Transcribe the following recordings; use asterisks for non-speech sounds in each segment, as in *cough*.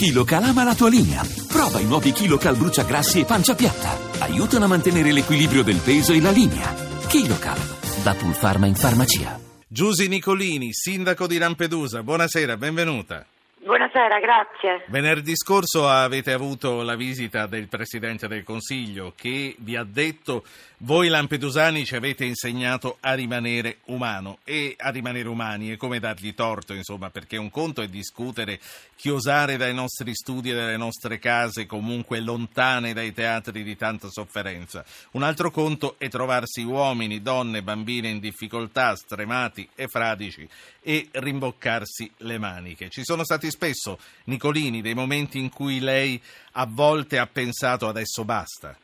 KiloCal ama la tua linea. Prova i nuovi KiloCal bruciagrassi e pancia piatta. Aiutano a mantenere l'equilibrio del peso e la linea. KiloCal, da Pulpharma in farmacia. Giusy Nicolini, sindaco di Lampedusa, buonasera, benvenuta. Buonasera, grazie. Venerdì scorso avete avuto la visita del Presidente del Consiglio che vi ha detto voi lampedusani ci avete insegnato a rimanere umano e a rimanere umani e come dargli torto, insomma, perché un conto è discutere chiosare dai nostri studi e dalle nostre case comunque lontane dai teatri di tanta sofferenza. Un altro conto è trovarsi uomini, donne, bambine in difficoltà, stremati e fradici e rimboccarsi le maniche. Ci sono stati spesso, Nicolini, dei momenti in cui lei a volte ha pensato adesso basta.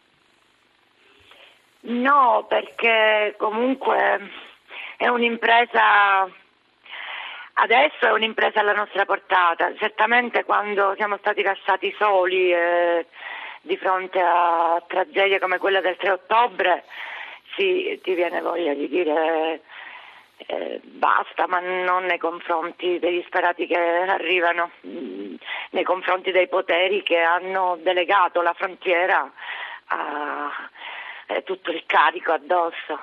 No, perché comunque è un'impresa, adesso è un'impresa alla nostra portata. Certamente quando siamo stati lasciati soli eh, di fronte a tragedie come quella del 3 ottobre, sì, ti viene voglia di dire eh, basta, ma non nei confronti degli sperati che arrivano, mm, nei confronti dei poteri che hanno delegato la frontiera a eh, tutto il carico addosso.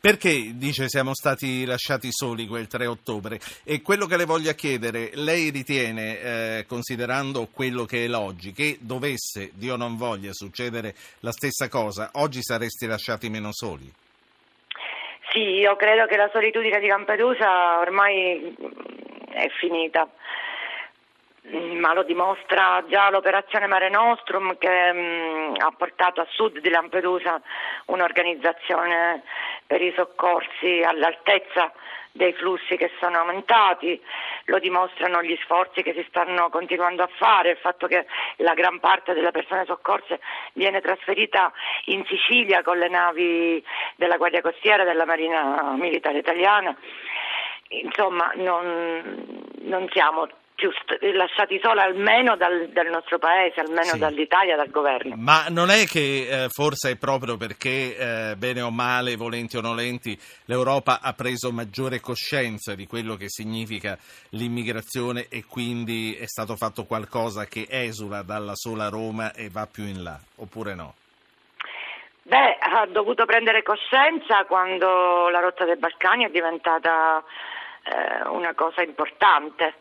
Perché dice siamo stati lasciati soli quel 3 ottobre? E quello che le voglio chiedere, lei ritiene, eh, considerando quello che è l'oggi, che dovesse, Dio non voglia, succedere la stessa cosa, oggi saresti lasciati meno soli? Sì, io credo che la solitudine di Lampedusa ormai è finita. Mm, ma lo dimostra già l'operazione Mare Nostrum che mh, mm, ha portato a sud di Lampedusa un'organizzazione per i soccorsi all'altezza dei flussi che sono aumentati, lo dimostrano gli sforzi che si stanno continuando a fare, il fatto che la gran parte delle persone soccorse viene trasferita in Sicilia con le navi della Guardia Costiera della Marina Militare Italiana. Insomma, non, non siamo più lasciati soli almeno dal, dal, nostro paese, almeno sì. dall'Italia, dal governo. Ma non è che eh, forse è proprio perché, eh, bene o male, volenti o nolenti, l'Europa ha preso maggiore coscienza di quello che significa l'immigrazione e quindi è stato fatto qualcosa che esula dalla sola Roma e va più in là, oppure no? Beh, ha dovuto prendere coscienza quando la rotta dei Balcani è diventata eh, una cosa importante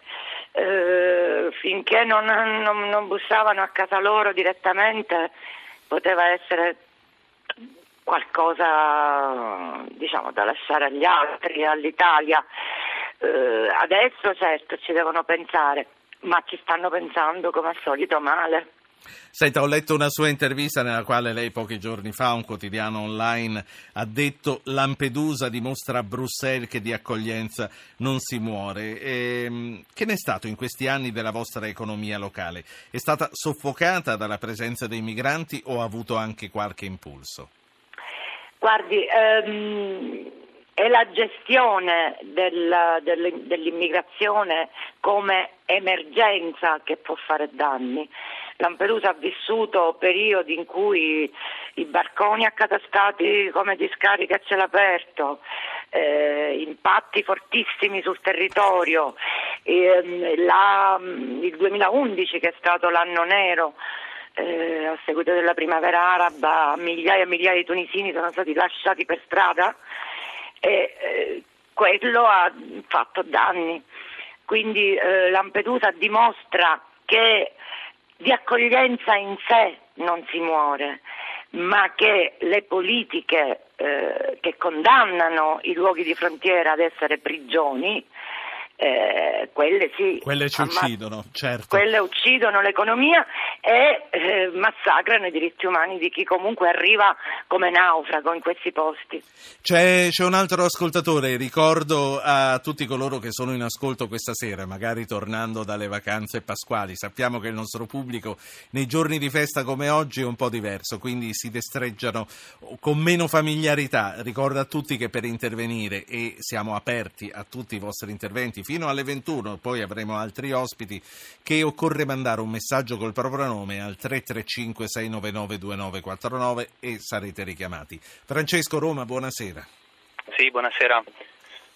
eh, finché non, non, non bussavano a casa loro direttamente poteva essere qualcosa diciamo, da lasciare agli altri, all'Italia. Eh, adesso certo ci devono pensare, ma ci stanno pensando come al solito male. Senta, ho letto una sua intervista nella quale lei pochi giorni fa, un quotidiano online, ha detto Lampedusa dimostra a Bruxelles che di accoglienza non si muore. E, ehm, che ne è stato in questi anni della vostra economia locale? È stata soffocata dalla presenza dei migranti o ha avuto anche qualche impulso? Guardi, ehm, è la gestione del, del, dell'immigrazione come emergenza che può fare danni. Lampedusa ha vissuto periodi in cui i barconi accatastati come discariche a cielo aperto, eh, impatti fortissimi sul territorio, eh, la, il 2011 che è stato l'anno nero. Eh, a seguito della primavera araba migliaia e migliaia di tunisini sono stati lasciati per strada e eh, quello ha fatto danni. Quindi eh, Lampedusa dimostra che di accoglienza in sé non si muore, ma che le politiche eh, che condannano i luoghi di frontiera ad essere prigioni eh, quelle sì. Quelle ci uccidono, certo. Quelle uccidono l'economia e eh, massacrano i diritti umani di chi comunque arriva come naufrago in questi posti. C'è, c'è, un altro ascoltatore, ricordo a tutti coloro che sono in ascolto questa sera, magari tornando dalle vacanze pasquali, sappiamo che il nostro pubblico nei giorni di festa come oggi è un po' diverso, quindi si destreggiano con meno familiarità. Ricordo a tutti che per intervenire e siamo aperti a tutti i vostri interventi fino alle 21, poi avremo altri ospiti, che occorre mandare un messaggio col proprio nome al 335 699 2949 e sarete richiamati. Francesco Roma, buonasera. Sì, buonasera.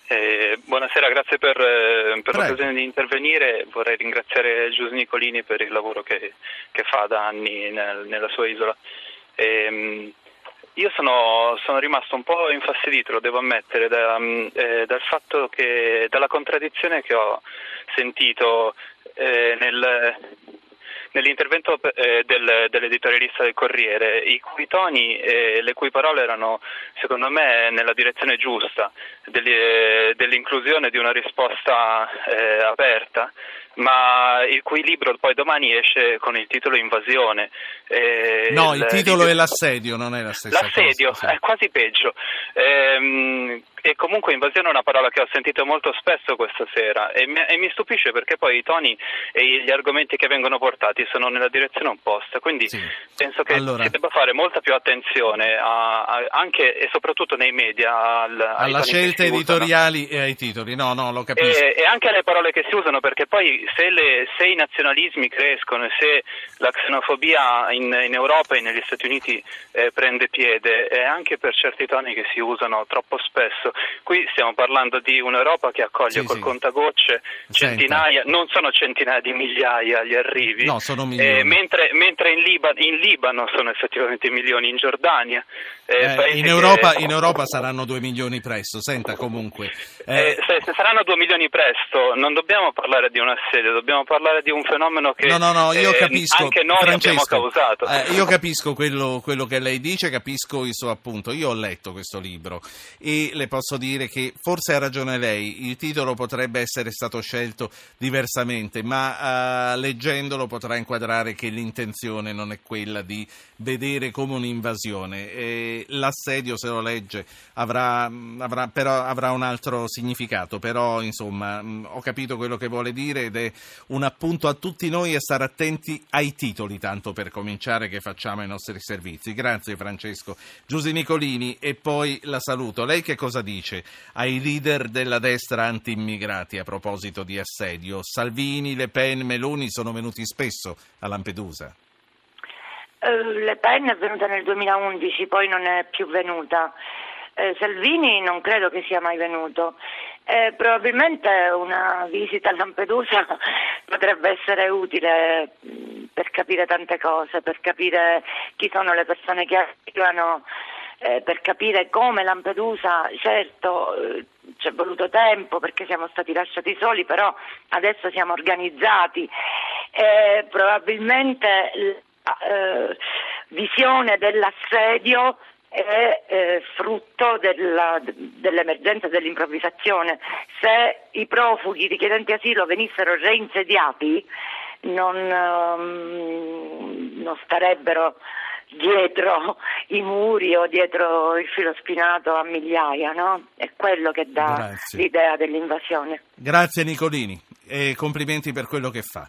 Eh, buonasera, grazie per, eh, per l'occasione di intervenire. Vorrei ringraziare Giuse Nicolini per il lavoro che, che fa da anni nel, nella sua isola. Eh, io sono, sono, rimasto un po' infastidito, lo devo ammettere, da, eh, dal fatto che, dalla contraddizione che ho sentito eh, nel, nell'intervento eh, del, dell'editorialista del Corriere, i cui toni e le cui parole erano, secondo me, nella direzione giusta dell'inclusione di una risposta eh, aperta, ma il cui libro poi domani esce con il titolo Invasione. Eh, no, il, il titolo libro... è l'assedio, non è la stessa l'assedio, cosa. L'assedio, è quasi peggio. Ehm, e comunque invasione è una parola che ho sentito molto spesso questa sera e mi, e mi, stupisce perché poi i toni e gli argomenti che vengono portati sono nella direzione opposta, quindi sì. penso che allora... si debba fare molta più attenzione a, a, anche e soprattutto nei media al, alla scelta editoriali usano. e ai titoli, no, no, lo capisco. E, e, anche alle parole che si usano perché poi se, le, se i nazionalismi crescono e se la xenofobia in, in Europa e negli Stati Uniti eh, prende piede è anche per certi toni che si usano troppo spesso. Qui stiamo parlando di un'Europa che accoglie sì, col sì. contagocce centinaia, Senta. non sono centinaia di migliaia gli arrivi, no, sono eh. Eh, mentre, mentre in, Liban, in, Libano sono effettivamente milioni, in Giordania. Eh, eh, in, Europa, che... in, Europa, saranno due milioni presto, senta comunque. Eh, eh, se, se, saranno due milioni presto, non dobbiamo parlare di un assedio, dobbiamo parlare di un fenomeno che no, no, no, io capisco, anche noi Francesco, abbiamo causato. io capisco quello, quello che lei dice, capisco il suo appunto. Io ho letto questo libro e le posso dire che forse ha ragione lei, il titolo potrebbe essere stato scelto diversamente, ma uh, leggendolo potrà inquadrare che l'intenzione non è quella di vedere come un'invasione. E l'assedio, se lo legge, avrà, avrà, però, avrà un altro significato, però insomma ho capito quello che vuole dire ed è un appunto a tutti noi a stare attenti ai titoli, tanto per cominciare che facciamo i nostri servizi. Grazie Francesco. Giuse Nicolini e poi la saluto. Lei che cosa dice ai leader della destra anti-immigrati a proposito di assedio? Salvini, Le Pen, Meloni sono venuti spesso a Lampedusa. Uh, Le Pen è venuta nel 2011, poi non è più venuta. Uh, Salvini non credo che sia mai venuto. Eh, probabilmente una visita a Lampedusa *laughs* potrebbe essere utile per capire tante cose, per capire chi sono le persone che arrivano eh, per capire come Lampedusa, certo eh, ci è voluto tempo perché siamo stati lasciati soli, però adesso siamo organizzati. Eh, probabilmente la eh, visione dell'assedio è eh, frutto della, dell'emergenza dell'improvvisazione. Se i profughi richiedenti asilo venissero reinsediati non, um, non starebbero dietro i muri o dietro il filo spinato a migliaia, no? È quello che dà Grazie. l'idea dell'invasione. Grazie Nicolini e complimenti per quello che fa.